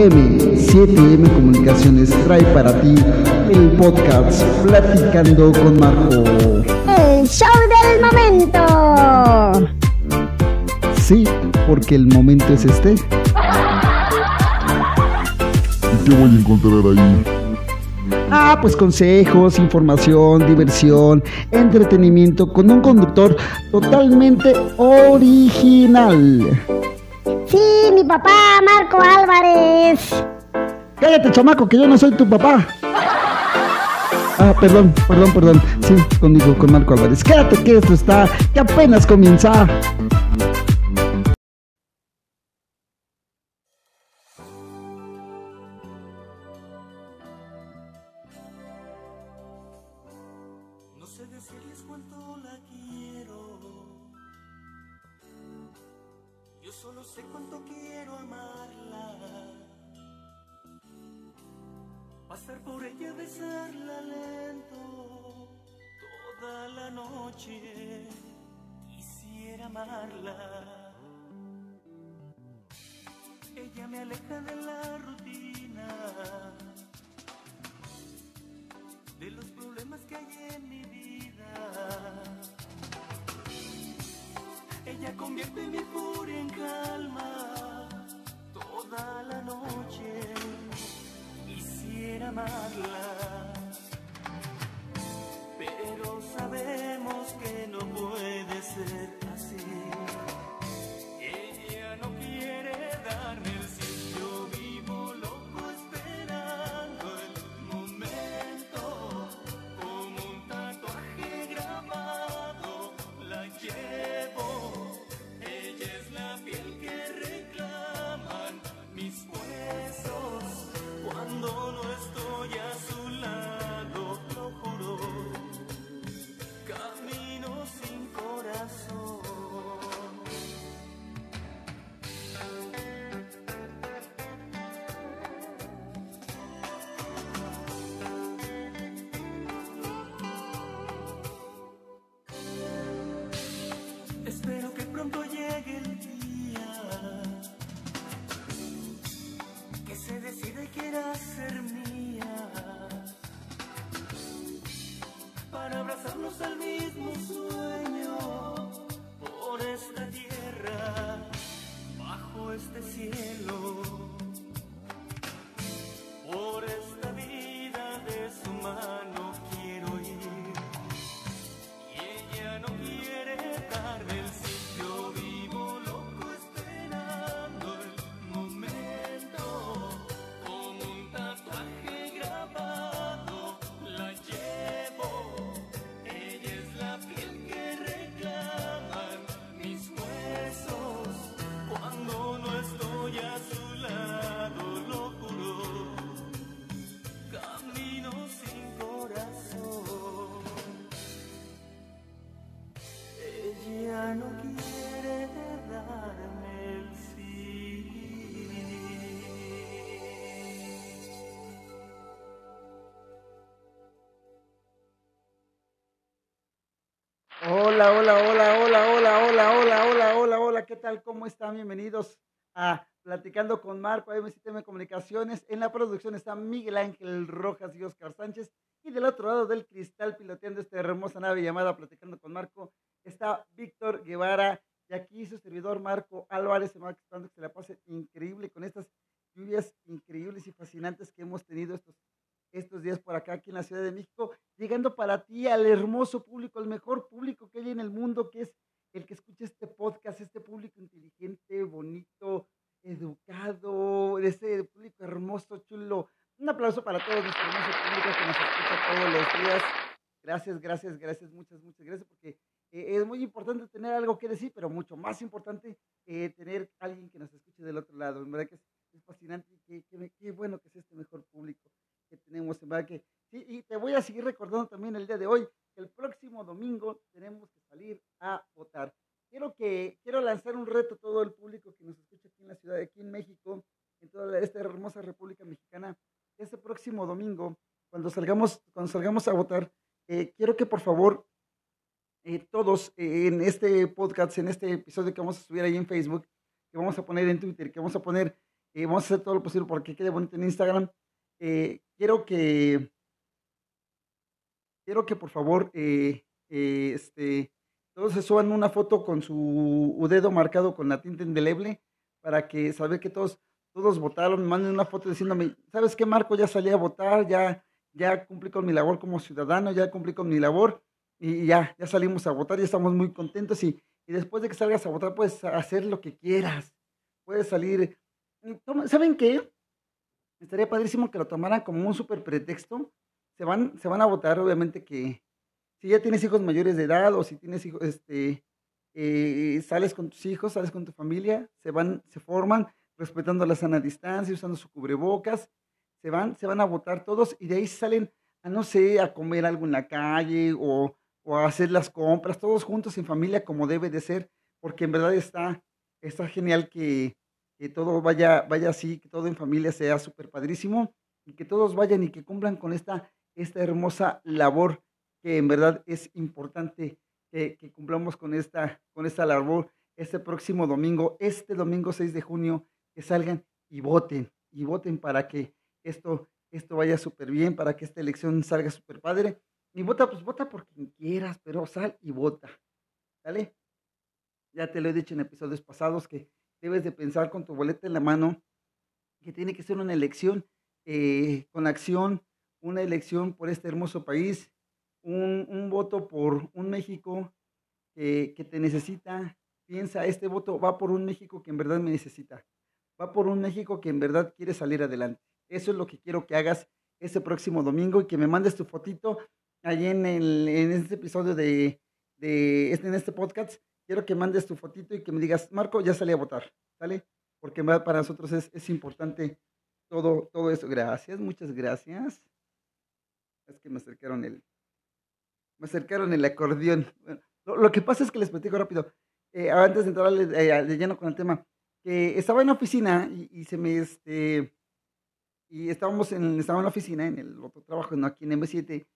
7M, 7M Comunicaciones trae para ti el podcast Platicando con Marco. El show del momento. Sí, porque el momento es este. ¿Y qué voy a encontrar ahí? Ah, pues consejos, información, diversión, entretenimiento con un conductor totalmente original. Sí, mi papá, Marco Álvarez. Cállate, chamaco, que yo no soy tu papá. Ah, perdón, perdón, perdón. Sí, conmigo, con Marco Álvarez. Quédate que esto está, que apenas comienza. Solo sé cuánto quiero amarla. Pasar por ella, besarla lento toda la noche. Quisiera amarla. Ella me aleja de la rutina de los problemas que hay en mi vida. Ella convierte mi furia en calma toda la noche. Quisiera amarla, Hola, hola, hola, hola, hola, hola, hola, hola, hola, hola, ¿qué tal? ¿Cómo están? Bienvenidos a Platicando con Marco, AM7M Comunicaciones. En la producción está Miguel Ángel Rojas y Oscar Sánchez. Y del otro lado del cristal, piloteando esta hermosa nave llamada Platicando con Marco, está Víctor Guevara. Y aquí su servidor Marco Álvarez, esperando que se la pase increíble con estas lluvias increíbles y fascinantes que hemos tenido estos estos días por acá, aquí en la Ciudad de México, llegando para ti al hermoso público, el mejor público que hay en el mundo, que es el que escucha este podcast, este público inteligente, bonito, educado, ese público hermoso, chulo. Un aplauso para todos nuestro hermoso público que nos escucha todos los días. Gracias, gracias, gracias, muchas, muchas gracias, porque eh, es muy importante tener algo que decir, pero mucho más importante eh, tener alguien que nos escuche del otro lado. En verdad que es, es fascinante y qué bueno que es este mejor público que tenemos. En verdad que sí, y te voy a seguir recordando también el día de hoy el próximo domingo tenemos que salir a votar. Quiero que quiero lanzar un reto a todo el público que nos escucha aquí en la ciudad, aquí en México, en toda esta hermosa República Mexicana. Este próximo domingo, cuando salgamos, cuando salgamos a votar, eh, quiero que por favor eh, todos eh, en este podcast, en este episodio que vamos a subir ahí en Facebook, que vamos a poner en Twitter, que vamos a poner Eh, vamos a hacer todo lo posible porque quede bonito en Instagram. Eh, quiero que, quiero que por favor, eh, eh, este, todos se suban una foto con su dedo marcado con la tinta indeleble para que saber que todos, todos votaron, manden una foto diciéndome, ¿sabes qué, Marco? Ya salí a votar, ya, ya cumplí con mi labor como ciudadano, ya cumplí con mi labor y ya, ya salimos a votar, ya estamos muy contentos y, y después de que salgas a votar puedes hacer lo que quieras, puedes salir. ¿Saben qué? Estaría padrísimo que lo tomaran como un súper pretexto. Se van, se van a votar, obviamente que si ya tienes hijos mayores de edad o si tienes hijos, este, eh, sales con tus hijos, sales con tu familia, se van, se forman respetando la sana distancia, usando su cubrebocas, se van, se van a votar todos y de ahí salen a no sé, a comer algo en la calle o, o a hacer las compras, todos juntos en familia como debe de ser, porque en verdad está, está genial que, que todo vaya, vaya así, que todo en familia sea súper padrísimo y que todos vayan y que cumplan con esta, esta hermosa labor que en verdad es importante que, cumplamos con esta, con esta labor este próximo domingo, este domingo 6 de junio, que salgan y voten, y voten para que esto, esto vaya súper bien, para que esta elección salga súper padre. Y vota, pues vota por quien quieras, pero sal y vota. ¿Sale? Ya te lo he dicho en episodios pasados que debes de pensar con tu boleta en la mano que tiene que ser una elección eh, con acción, una elección por este hermoso país, un, voto por un México que, te necesita. Piensa, este voto va por un México que en verdad me necesita. Va por un México que en verdad quiere salir adelante. Eso es lo que quiero que hagas este próximo domingo y que me mandes tu fotito allí en este episodio de, de este, en este podcast. Quiero que mandes tu fotito y que me digas, Marco, ya salí a votar, ¿sale? Porque para nosotros es, es importante todo, todo eso. Gracias, muchas gracias. Es que me acercaron el, me acercaron el acordeón. Lo, lo que pasa es que les platico rápido, eh, antes de entrar eh, de lleno con el tema, que estaba en la oficina y, y se me, este, y estábamos en, estaba en la oficina, en el otro trabajo, no aquí en M7,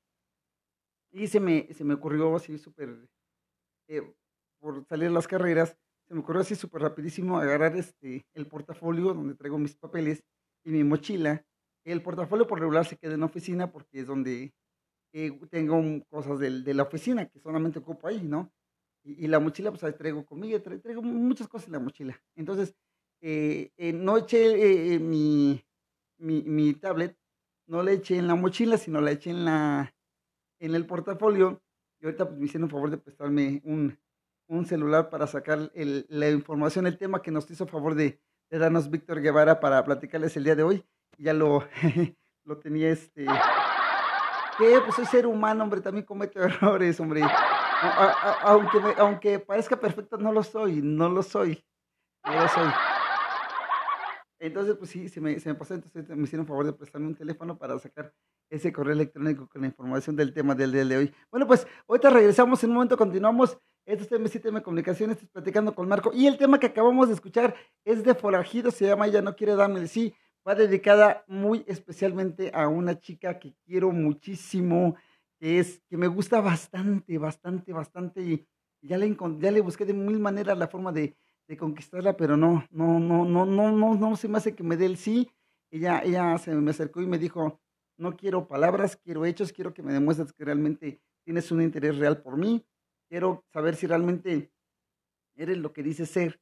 y se me, se me ocurrió así súper, eh, por salir las carreras, se me ocurrió así súper rapidísimo agarrar este, el portafolio donde traigo mis papeles y mi mochila. El portafolio por regular se queda en la oficina porque es donde eh, tengo un- cosas del- de la oficina que solamente ocupo ahí, ¿no? Y, la mochila, pues ahí traigo comida, tra- traigo muchas cosas en la mochila. Entonces, eh, no eché eh, mi, mi, mi tablet, no la eché en la mochila, sino la eché en, la, en el portafolio. Y ahorita pues, me hicieron el favor de prestarme un, un celular para sacar la información, el tema que nos hizo favor de, de darnos Víctor Guevara para platicarles el día de hoy. Ya lo, lo tenía este... ¿Qué? Pues soy ser humano, hombre, también cometo errores, hombre. A- aunque, aunque parezca perfecto, no lo soy, no lo soy, no lo soy. Entonces, pues sí, se me, se me pasó, entonces me hicieron favor de prestarme un teléfono para sacar ese correo electrónico con la información del tema del día de hoy. Bueno, pues ahorita regresamos, en un momento continuamos. Esto es M7M Comunicaciones, estoy platicando con Marco. Y el tema que acabamos de escuchar es de Forajido, se llama Ella no quiere darme el sí. Va dedicada muy especialmente a una chica que quiero muchísimo, que es, que me gusta bastante, bastante, bastante. Y ya le, ya le busqué de mil maneras la forma de, de conquistarla, pero no, no, no, no, no, no, no se me hace que me dé el sí. Ella, ella se me acercó y me dijo, no quiero palabras, quiero hechos, quiero que me demuestres que realmente tienes un interés real por mí. Quiero saber si realmente eres lo que dices ser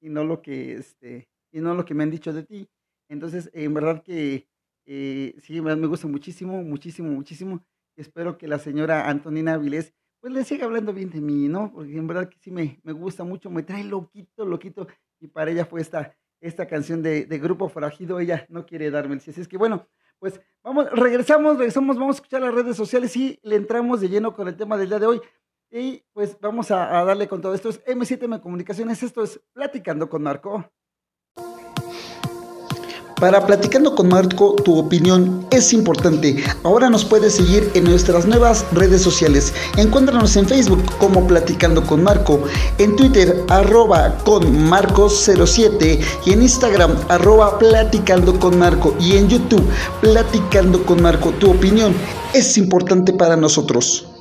y no lo que, este, y no lo que me han dicho de ti. Entonces, en verdad que eh, sí, me, gusta muchísimo, muchísimo, muchísimo. Espero que la señora Antonina Avilés pues le siga hablando bien de mí, ¿no? Porque en verdad que sí me, me gusta mucho, me trae loquito, loquito. Y para ella fue esta, esta canción de, de Grupo Forajido, ella no quiere darme el sí. Así es que bueno, pues vamos, regresamos, regresamos, vamos a escuchar las redes sociales y le entramos de lleno con el tema del día de hoy. Y pues vamos a, darle con todo esto. Es M7M Comunicaciones, esto es Platicando con Marco. Para Platicando con Marco, tu opinión es importante. Ahora nos puedes seguir en nuestras nuevas redes sociales. Encuéntranos en Facebook como Platicando con Marco, en Twitter arroba con Marcos07 y en Instagram arroba Platicando con Marco y en YouTube Platicando con Marco. Tu opinión es importante para nosotros.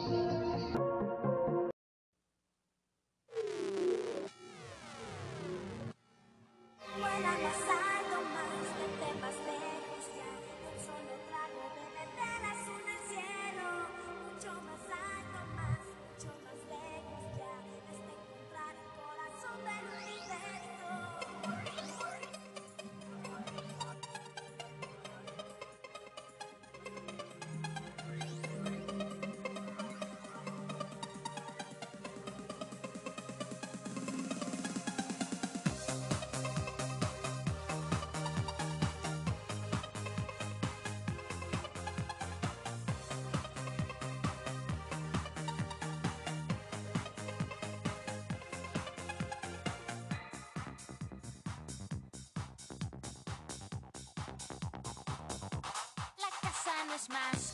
Casa no es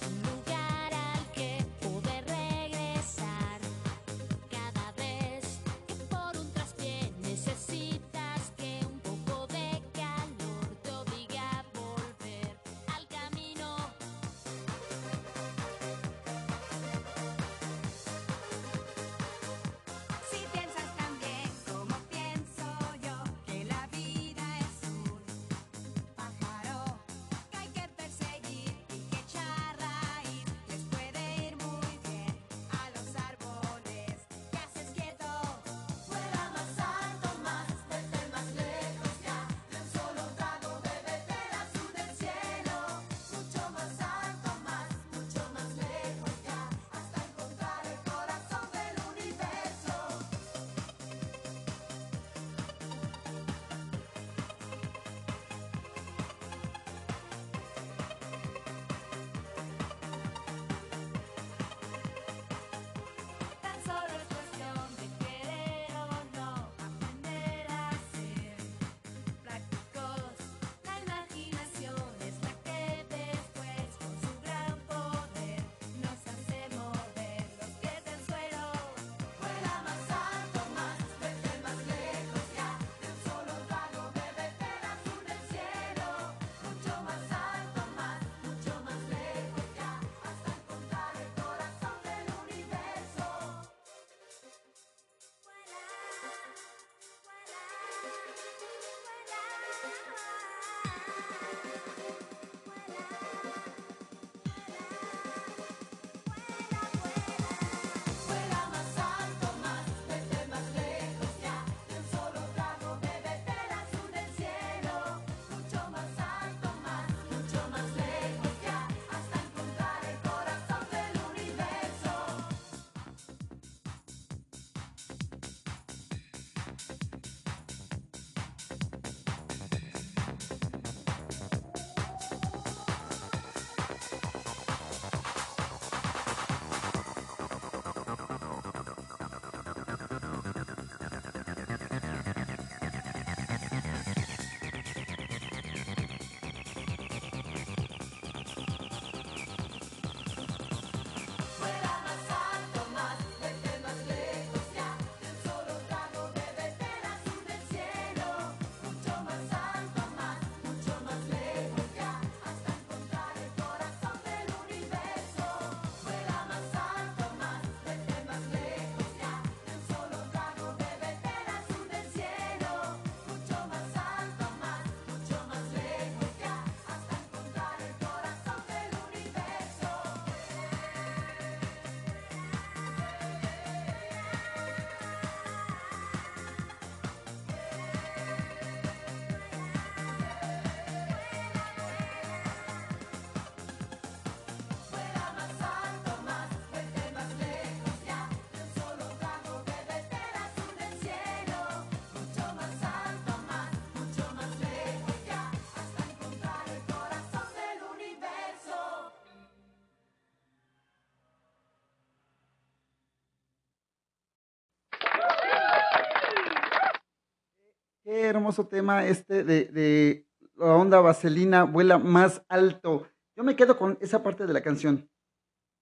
Qué hermoso tema este de, la onda vaselina vuela más alto. Yo me quedo con esa parte de la canción.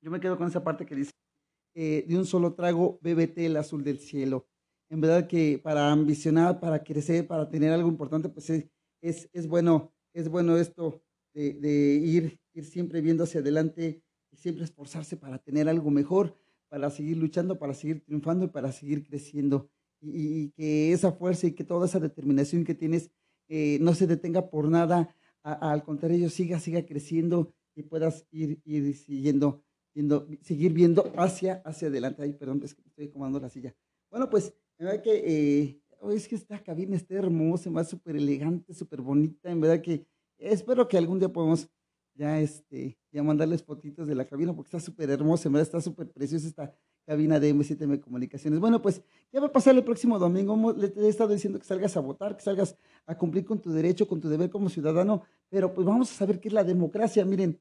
Yo me quedo con esa parte que dice, eh, de un solo trago, bébete el azul del cielo. En verdad que para ambicionar, para crecer, para tener algo importante, pues es, es, es bueno, es bueno esto de, de ir, ir siempre viendo hacia adelante y siempre esforzarse para tener algo mejor, para seguir luchando, para seguir triunfando y para seguir creciendo. Y, y- que esa fuerza y que toda esa determinación que tienes eh, no se detenga por nada, a- al contrario, siga, siga creciendo y puedas ir, ir siguiendo, viendo, seguir viendo hacia, hacia adelante. Ay, perdón, es que estoy acomodando la silla. Bueno, pues, en verdad que, eh, oh, es que esta cabina está hermosa, va súper elegante, súper bonita, en verdad que espero que algún día podamos ya, este, ya mandarles fotitos de la cabina porque está súper hermosa, en verdad está súper preciosa esta cabina de M7M Comunicaciones. Bueno, pues ya va a pasar el próximo domingo. Le he estado diciendo que salgas a votar, que salgas a cumplir con tu derecho, con tu deber como ciudadano, pero pues vamos a saber qué es la democracia. Miren,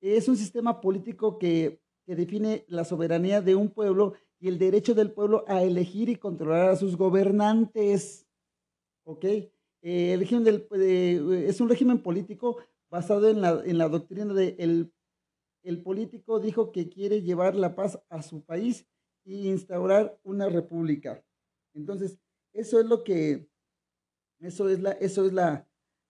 es un sistema político que, define la soberanía de un pueblo y el derecho del pueblo a elegir y controlar a sus gobernantes. ¿Ok? Eh, el régimen del- de- es un régimen político basado en la, en la doctrina de el político dijo que quiere llevar la paz a su país y instaurar una república. Entonces, eso es lo que, eso es la, eso es la,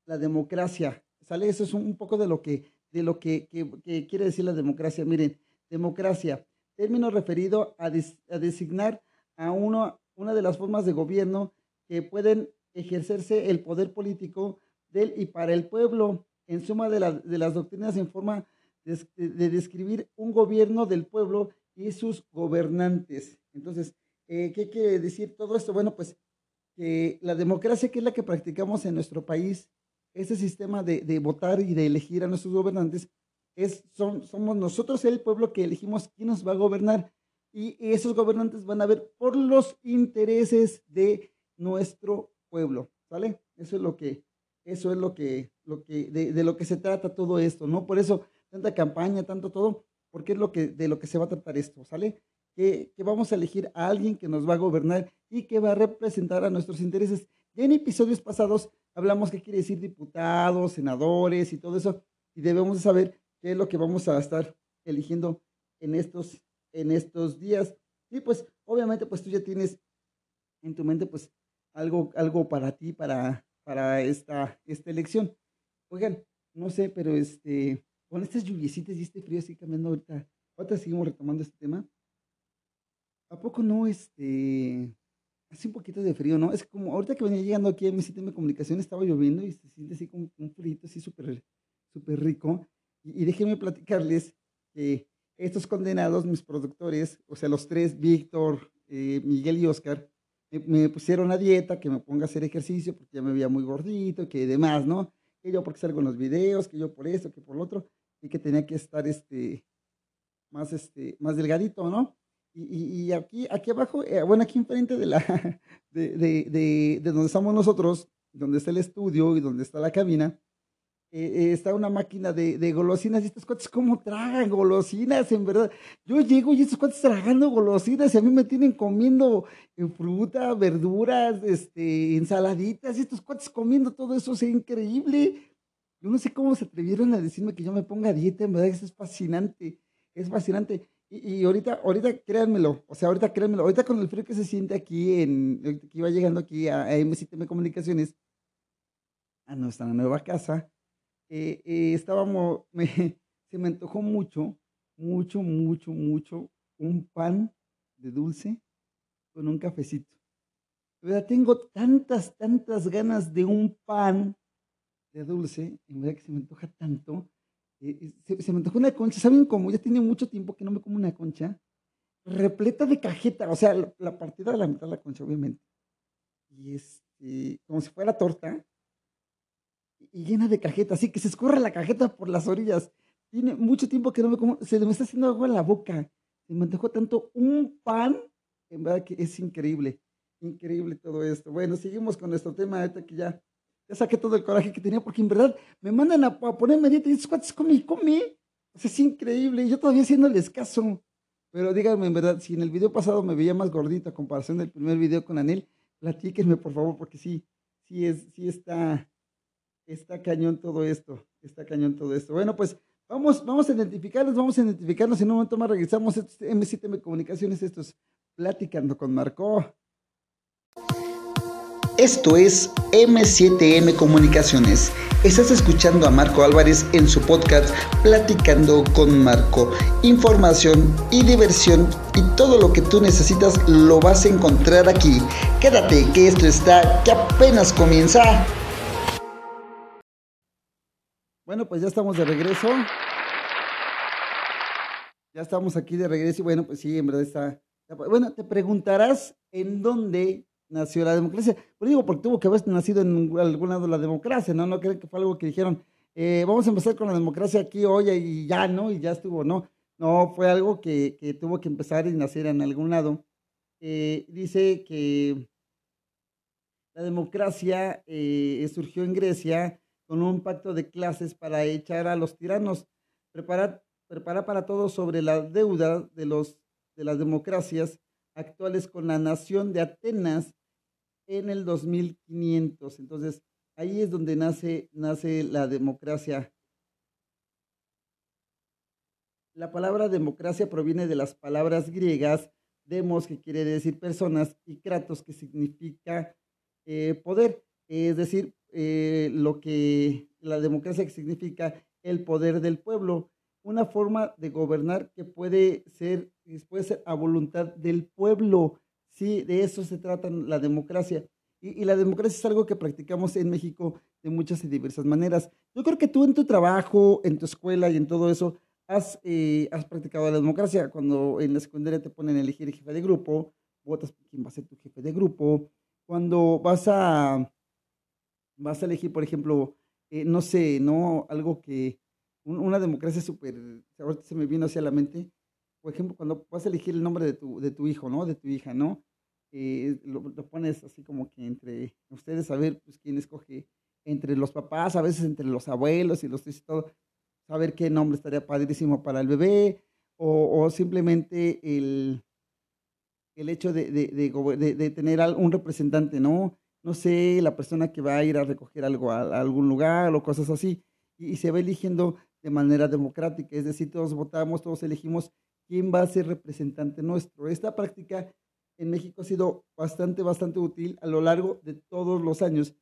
la democracia, ¿sale? Eso es un, poco de lo que, de lo que, que- quiere decir la democracia. Miren, democracia, término referido a, a designar a uno, una de las formas de gobierno que pueden ejercerse el poder político del y para el pueblo, en suma de, la- de las doctrinas en forma de, de describir un gobierno del pueblo y sus gobernantes. Entonces, eh, ¿qué quiere decir todo esto? Bueno, pues que la democracia, que es la que practicamos en nuestro país, ese sistema de, votar y de elegir a nuestros gobernantes, es, son, somos nosotros el pueblo que elegimos quién nos va a gobernar y esos gobernantes van a ver por los intereses de nuestro pueblo, ¿sale? Eso es lo que, eso es lo que, lo que, de lo que se trata todo esto, ¿no? Por eso tanta campaña, tanto todo, porque es lo que, de lo que se va a tratar esto, ¿sale? Que, vamos a elegir a alguien que nos va a gobernar y que va a representar a nuestros intereses. Ya en episodios pasados hablamos qué quiere decir diputados, senadores y todo eso, y debemos de saber qué es lo que vamos a estar eligiendo en estos, en estos días. Y pues, obviamente, pues tú ya tienes en tu mente, pues, algo, algo para ti, para, para esta, esta elección. Oigan, no sé, pero este, con estas lluviecitas y este frío así cambiando ahorita, ahorita seguimos retomando este tema. ¿A poco no, este, hace un poquito de frío, no? Es como, ahorita que venía llegando aquí a mi sistema de comunicación, estaba lloviendo y se siente así como un frío así súper, súper rico. Y, y déjenme platicarles que estos condenados, mis productores, o sea, los tres, Víctor, eh, Miguel y Oscar, me, me pusieron a dieta, que me ponga a hacer ejercicio porque ya me veía muy gordito, que demás, ¿no? Que yo porque salgo en los videos, que yo por esto, que por lo otro, y que tenía que estar este, más, este, más delgadito, ¿no? Y, y- aquí, aquí abajo, eh, bueno, aquí enfrente de, la, de, de, de, de donde estamos nosotros, donde está el estudio y donde está la cabina, eh, eh, está una máquina de, de golosinas y estos cuates cómo tragan golosinas, en verdad. Yo llego y estos cuates tragando golosinas y a mí me tienen comiendo eh, fruta, verduras, este, ensaladitas y estos cuates comiendo todo eso, es increíble. Yo no sé cómo se atrevieron a decirme que yo me ponga a dieta, en verdad eso es fascinante, es fascinante. Y, y ahorita, ahorita créanmelo, o sea, ahorita créanmelo, ahorita con el frío que se siente aquí, en, que iba llegando aquí a, a MCTM Comunicaciones, a nuestra nueva casa, eh, eh, estábamos, me, se me antojó mucho, mucho, mucho, mucho un pan de dulce con un cafecito. Verdad, tengo tantas, tantas ganas de un pan de dulce, en verdad que se me antoja tanto. eh, eh, se, me antojó una concha, ¿saben cómo? Ya tiene mucho tiempo que no me como una concha repleta de cajeta, o sea, la, la partida de la mitad de la concha, obviamente. Y este, como si fuera torta, y llena de cajeta, así que se escurre la cajeta por las orillas. Tiene mucho tiempo que no me como, se me está haciendo agua en la boca. Se me antojó tanto un pan, en verdad que es increíble, increíble todo esto. Bueno, seguimos con nuestro tema, ahorita que ya, ya saqué todo el coraje que tenía, porque en verdad me mandan a, a ponerme dieta y estos cuates come come. Es increíble, y yo todavía haciéndoles caso. Pero díganme, en verdad, si en el video pasado me veía más gordita a comparación del primer video con Anel, platíquenme, por favor, porque sí, sí, es, sí está, está cañón todo esto, está cañón todo esto. Bueno, pues vamos, vamos a identificarlos, vamos a identificarnos. En un momento más regresamos. Esto es M7M Comunicaciones, esto es Platicando con Marco. Esto es M7M Comunicaciones. Estás escuchando a Marco Álvarez en su podcast Platicando con Marco. Información y diversión y todo lo que tú necesitas lo vas a encontrar aquí. Quédate que esto está que apenas comienza. Bueno, pues ya estamos de regreso. Ya estamos aquí de regreso y bueno, pues sí, en verdad está. Bueno, te preguntarás en dónde nació la democracia. Pues digo, porque tuvo que haber nacido en algún lado la democracia, ¿no? No creen que fue algo que dijeron, eh, vamos a empezar con la democracia aquí hoy y ya, ¿no? Y ya estuvo, ¿no? No, fue algo que, que tuvo que empezar y nacer en algún lado. Eh, dice que la democracia eh, surgió en Grecia con un pacto de clases para echar a los tiranos, preparar, preparar para todos sobre la deuda de, los, de las democracias actuales con la nación de Atenas en el 2500. Entonces, ahí es donde nace, nace la democracia. La palabra democracia proviene de las palabras griegas demos, que quiere decir personas, y kratos, que significa eh, poder. Es decir, eh, lo que la democracia que significa el poder del pueblo. Una forma de gobernar que puede ser, ser a voluntad del pueblo. Sí, de eso se trata la democracia. Y, y la democracia es algo que practicamos en México de muchas y diversas maneras. Yo creo que tú en tu trabajo, en tu escuela y en todo eso, has, eh, has practicado la democracia. Cuando en la secundaria te ponen a elegir jefe de grupo, votas por quién va a ser tu jefe de grupo. Cuando vas a, vas a elegir, por ejemplo, eh, no sé, ¿no? Algo que, un- una democracia súper, ahorita se me vino hacia la mente, por ejemplo, cuando vas a elegir el nombre de tu, de tu hijo, ¿no? De tu hija, ¿no? Eh, lo, pones así como que entre ustedes a ver, pues, quién escoge, entre los papás, a veces entre los abuelos y los tíos y todo, saber qué nombre estaría padrísimo para el bebé, o, o simplemente el, el hecho de, de, de tener un representante, ¿no? No sé, la persona que va a ir a recoger algo a, algún lugar o cosas así, y se va eligiendo de manera democrática, es decir, todos votamos, todos elegimos quién va a ser representante nuestro. Esta práctica en México ha sido bastante, bastante útil a lo largo de todos los años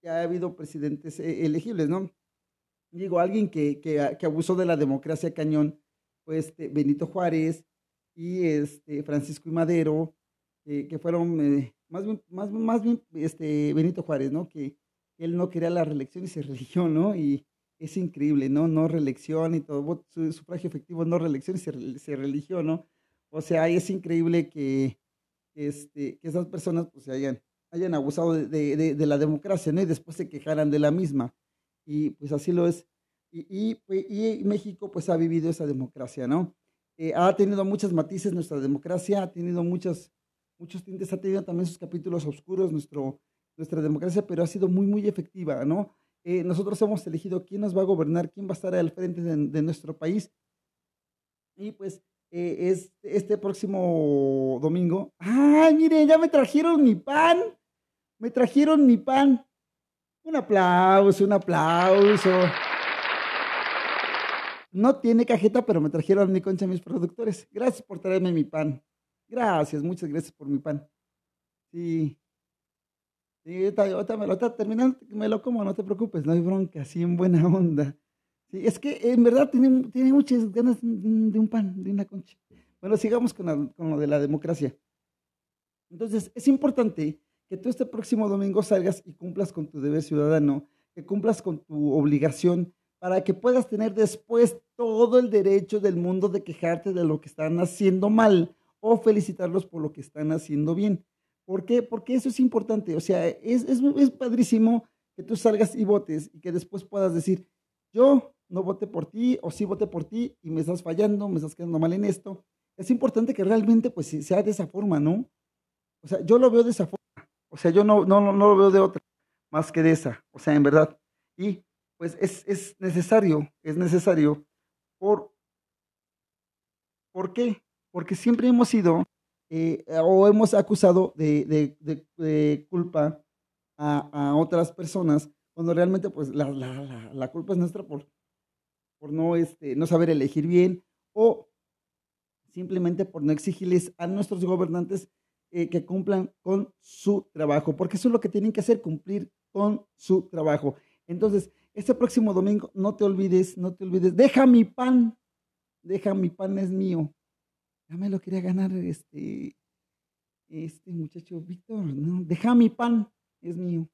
que ha habido presidentes eh, elegibles, ¿no? Digo, alguien que, que, abusó de la democracia cañón, pues este, Benito Juárez y este, Francisco y Madero, que fueron eh, más bien, más, más bien este, Benito Juárez, ¿no? Que él no quería la reelección y se religió, ¿no? Y es increíble, ¿no? No reelección y todo, sufragio efectivo, no reelección y se, se religió, ¿no? O sea, es increíble que, este, que esas personas pues se hayan, hayan abusado de, de- de- la democracia, ¿no? Y después se quejaran de la misma. Y pues así lo es. Y, y, pues, y México pues ha vivido esa democracia, ¿no? Eh, ha tenido muchos matices nuestra democracia, ha tenido muchos, muchos tintes, ha tenido también sus capítulos oscuros nuestro, nuestra democracia, pero ha sido muy, muy efectiva, ¿no? Eh, nosotros hemos elegido quién nos va a gobernar, quién va a estar al frente de, nuestro país. Y pues eh, es, este próximo domingo. ¡Ay, miren! Ya me trajeron mi pan. Me trajeron mi pan. Un aplauso, un aplauso. No tiene cajeta, pero me trajeron mi concha mis productores. Gracias por traerme mi pan. Gracias, muchas gracias por mi pan. Sí. Sí, ahorita, ahorita me lo como, no te preocupes, no hay bronca, así en buena onda. Sí, es que en verdad tiene, tiene muchas ganas de un pan, de una concha. Bueno, sigamos con, con lo de la democracia. Entonces, es importante que tú este próximo domingo salgas y cumplas con tu deber ciudadano, que cumplas con tu obligación para que puedas tener después todo el derecho del mundo de quejarte de lo que están haciendo mal o felicitarlos por lo que están haciendo bien. ¿Por qué? Porque eso es importante. O sea, es, es, es padrísimo que tú salgas y votes y que después puedas decir, yo no voté por ti o sí voté por ti y me estás fallando, me estás quedando mal en esto. Es importante que realmente pues sea de esa forma, ¿no? O sea, yo lo veo de esa forma. O sea, yo no, no, no lo veo de otra, más que de esa. O sea, en verdad. Y pues es, es necesario, es necesario. ¿Por, ¿Por qué? Porque siempre hemos sido eh, o hemos acusado de, de- de- culpa a, a otras personas cuando realmente pues la, la- la- la culpa es nuestra por, por no, este, no saber elegir bien o simplemente por no exigirles a nuestros gobernantes eh, que cumplan con su trabajo, porque eso es lo que tienen que hacer, cumplir con su trabajo. Entonces, este próximo domingo, no te olvides, no te olvides, deja mi pan, deja mi pan, es mío. Ya me lo quería ganar este, este muchacho Víctor, no, deja mi pan, es mío.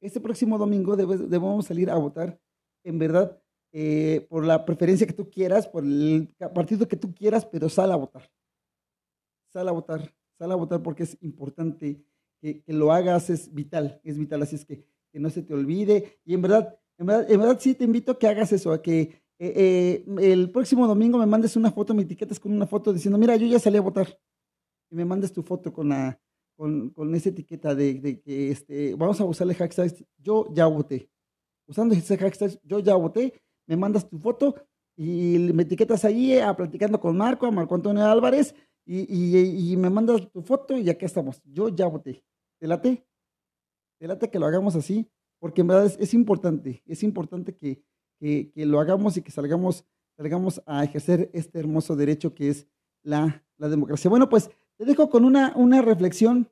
Este próximo domingo debemos salir a votar, en verdad, eh, por la preferencia que tú quieras, por el partido que tú quieras, pero sal a votar. Sal a votar, sal a votar porque es importante que, que lo hagas, es vital, es vital, así es que, que no se te olvide. Y en verdad, en verdad, en verdad sí te invito a que hagas eso, a que eh, eh, el próximo domingo me mandes una foto, me etiquetas con una foto diciendo, mira, yo ya salí a votar. Y me mandes tu foto con la, con, con esa etiqueta de, que este, vamos a usarle hashtag, yo ya voté. Usando ese hashtag, yo ya voté, me mandas tu foto y me etiquetas ahí a platicando con Marco, a Marco Antonio Álvarez, y, y- y me mandas tu foto y acá estamos. Yo ya voté. ¿Te late? ¿Te late que lo hagamos así? Porque en verdad es importante, es importante que, que, lo hagamos y que salgamos salgamos a ejercer este hermoso derecho que es la, la democracia. Bueno, pues te dejo con una, una reflexión.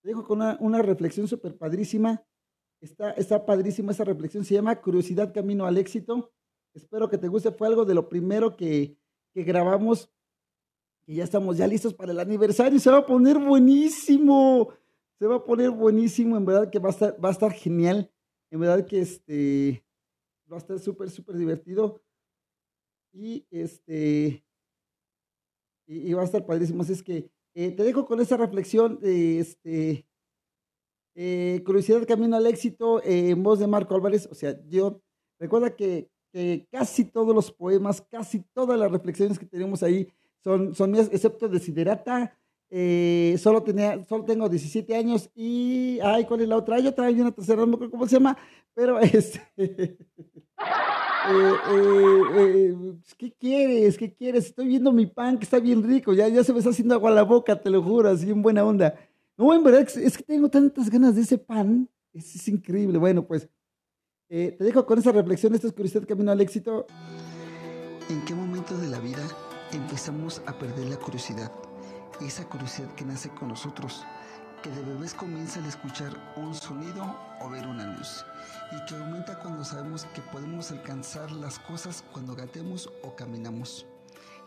Te dejo con una, una reflexión súper padrísima. Está, está padrísima esa reflexión. Se llama Curiosidad Camino al Éxito. Espero que te guste. Fue algo de lo primero que, que grabamos. Y ya estamos ya listos para el aniversario. Se va a poner buenísimo. Se va a poner buenísimo. En verdad que va a estar, va a estar genial. En verdad que este va a estar súper, súper divertido. Y este y, va a estar padrísimo. Así es que eh, te dejo con esa reflexión de este eh, Curiosidad Camino al Éxito en voz de Marco Álvarez. O sea, yo recuerda que, que casi todos los poemas, casi todas las reflexiones que tenemos ahí son, son mías, excepto Desiderata. Eh, solo, tenía, solo tengo 17 años y, ay, ¿cuál es la otra? Hay otra, una tercera, no me acuerdo cómo se llama, pero este... eh, eh, ¿Qué quieres? ¿Qué quieres? Estoy viendo mi pan que está bien rico, ya, ya se me está haciendo agua a la boca, te lo juro, así en buena onda. No, en verdad, es, que tengo tantas ganas de ese pan, es, increíble. Bueno, pues te dejo con esa reflexión, esta es Curiosidad Camino al Éxito. ¿En qué momento de la vida empezamos a perder la curiosidad? Esa curiosidad que nace con nosotros, que de bebés comienza al escuchar un sonido o ver una luz, y que aumenta cuando sabemos que podemos alcanzar las cosas cuando gateamos o caminamos.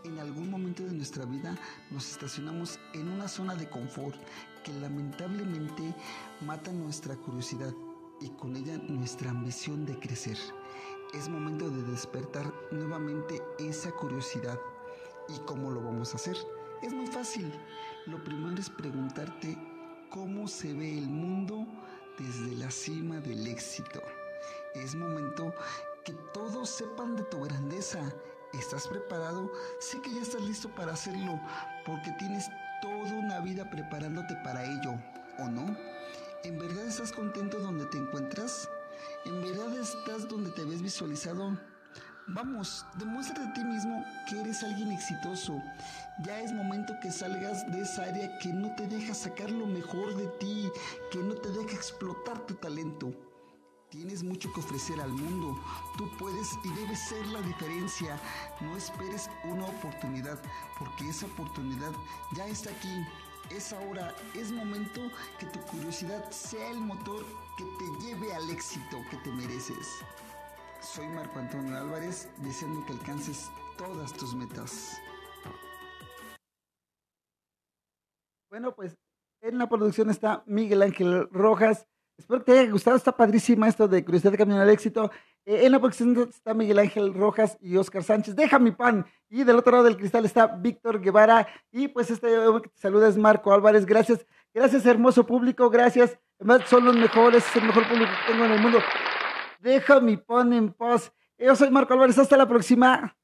En algún momento de nuestra vida nos estacionamos en una zona de confort que lamentablemente mata nuestra curiosidad y con ella nuestra ambición de crecer. Es momento de despertar nuevamente esa curiosidad. ¿Y cómo lo vamos a hacer? Es muy fácil. Lo primero es preguntarte cómo se ve el mundo desde la cima del éxito. Es momento que todos sepan de tu grandeza. ¿Estás preparado? Sé que ya estás listo para hacerlo porque tienes toda una vida preparándote para ello, ¿o no? ¿En verdad estás contento donde te encuentras? ¿En verdad estás donde te ves visualizado? Vamos, demuestra de ti mismo que eres alguien exitoso. Ya es momento que salgas de esa área que no te deja sacar lo mejor de ti, que no te deja explotar tu talento. Tienes mucho que ofrecer al mundo. Tú puedes y debes ser la diferencia. No esperes una oportunidad, porque esa oportunidad ya está aquí. Es ahora, es momento que tu curiosidad sea el motor que te lleve al éxito que te mereces. Soy Marco Antonio Álvarez, deseando que alcances todas tus metas. Bueno, pues en la producción está Miguel Ángel Rojas. Espero que te haya gustado, está padrísima esto de Curiosidad de Camino al Éxito. Eh, en la producción está Miguel Ángel Rojas y Oscar Sánchez. Deja mi pan. Y del otro lado del cristal está Víctor Guevara. Y pues este hombre que te saluda es Marco Álvarez. Gracias, gracias hermoso público, gracias. Además, son los mejores, es el mejor público que tengo en el mundo. Deja mi pan en paz. Yo soy Marco Álvarez, hasta la próxima.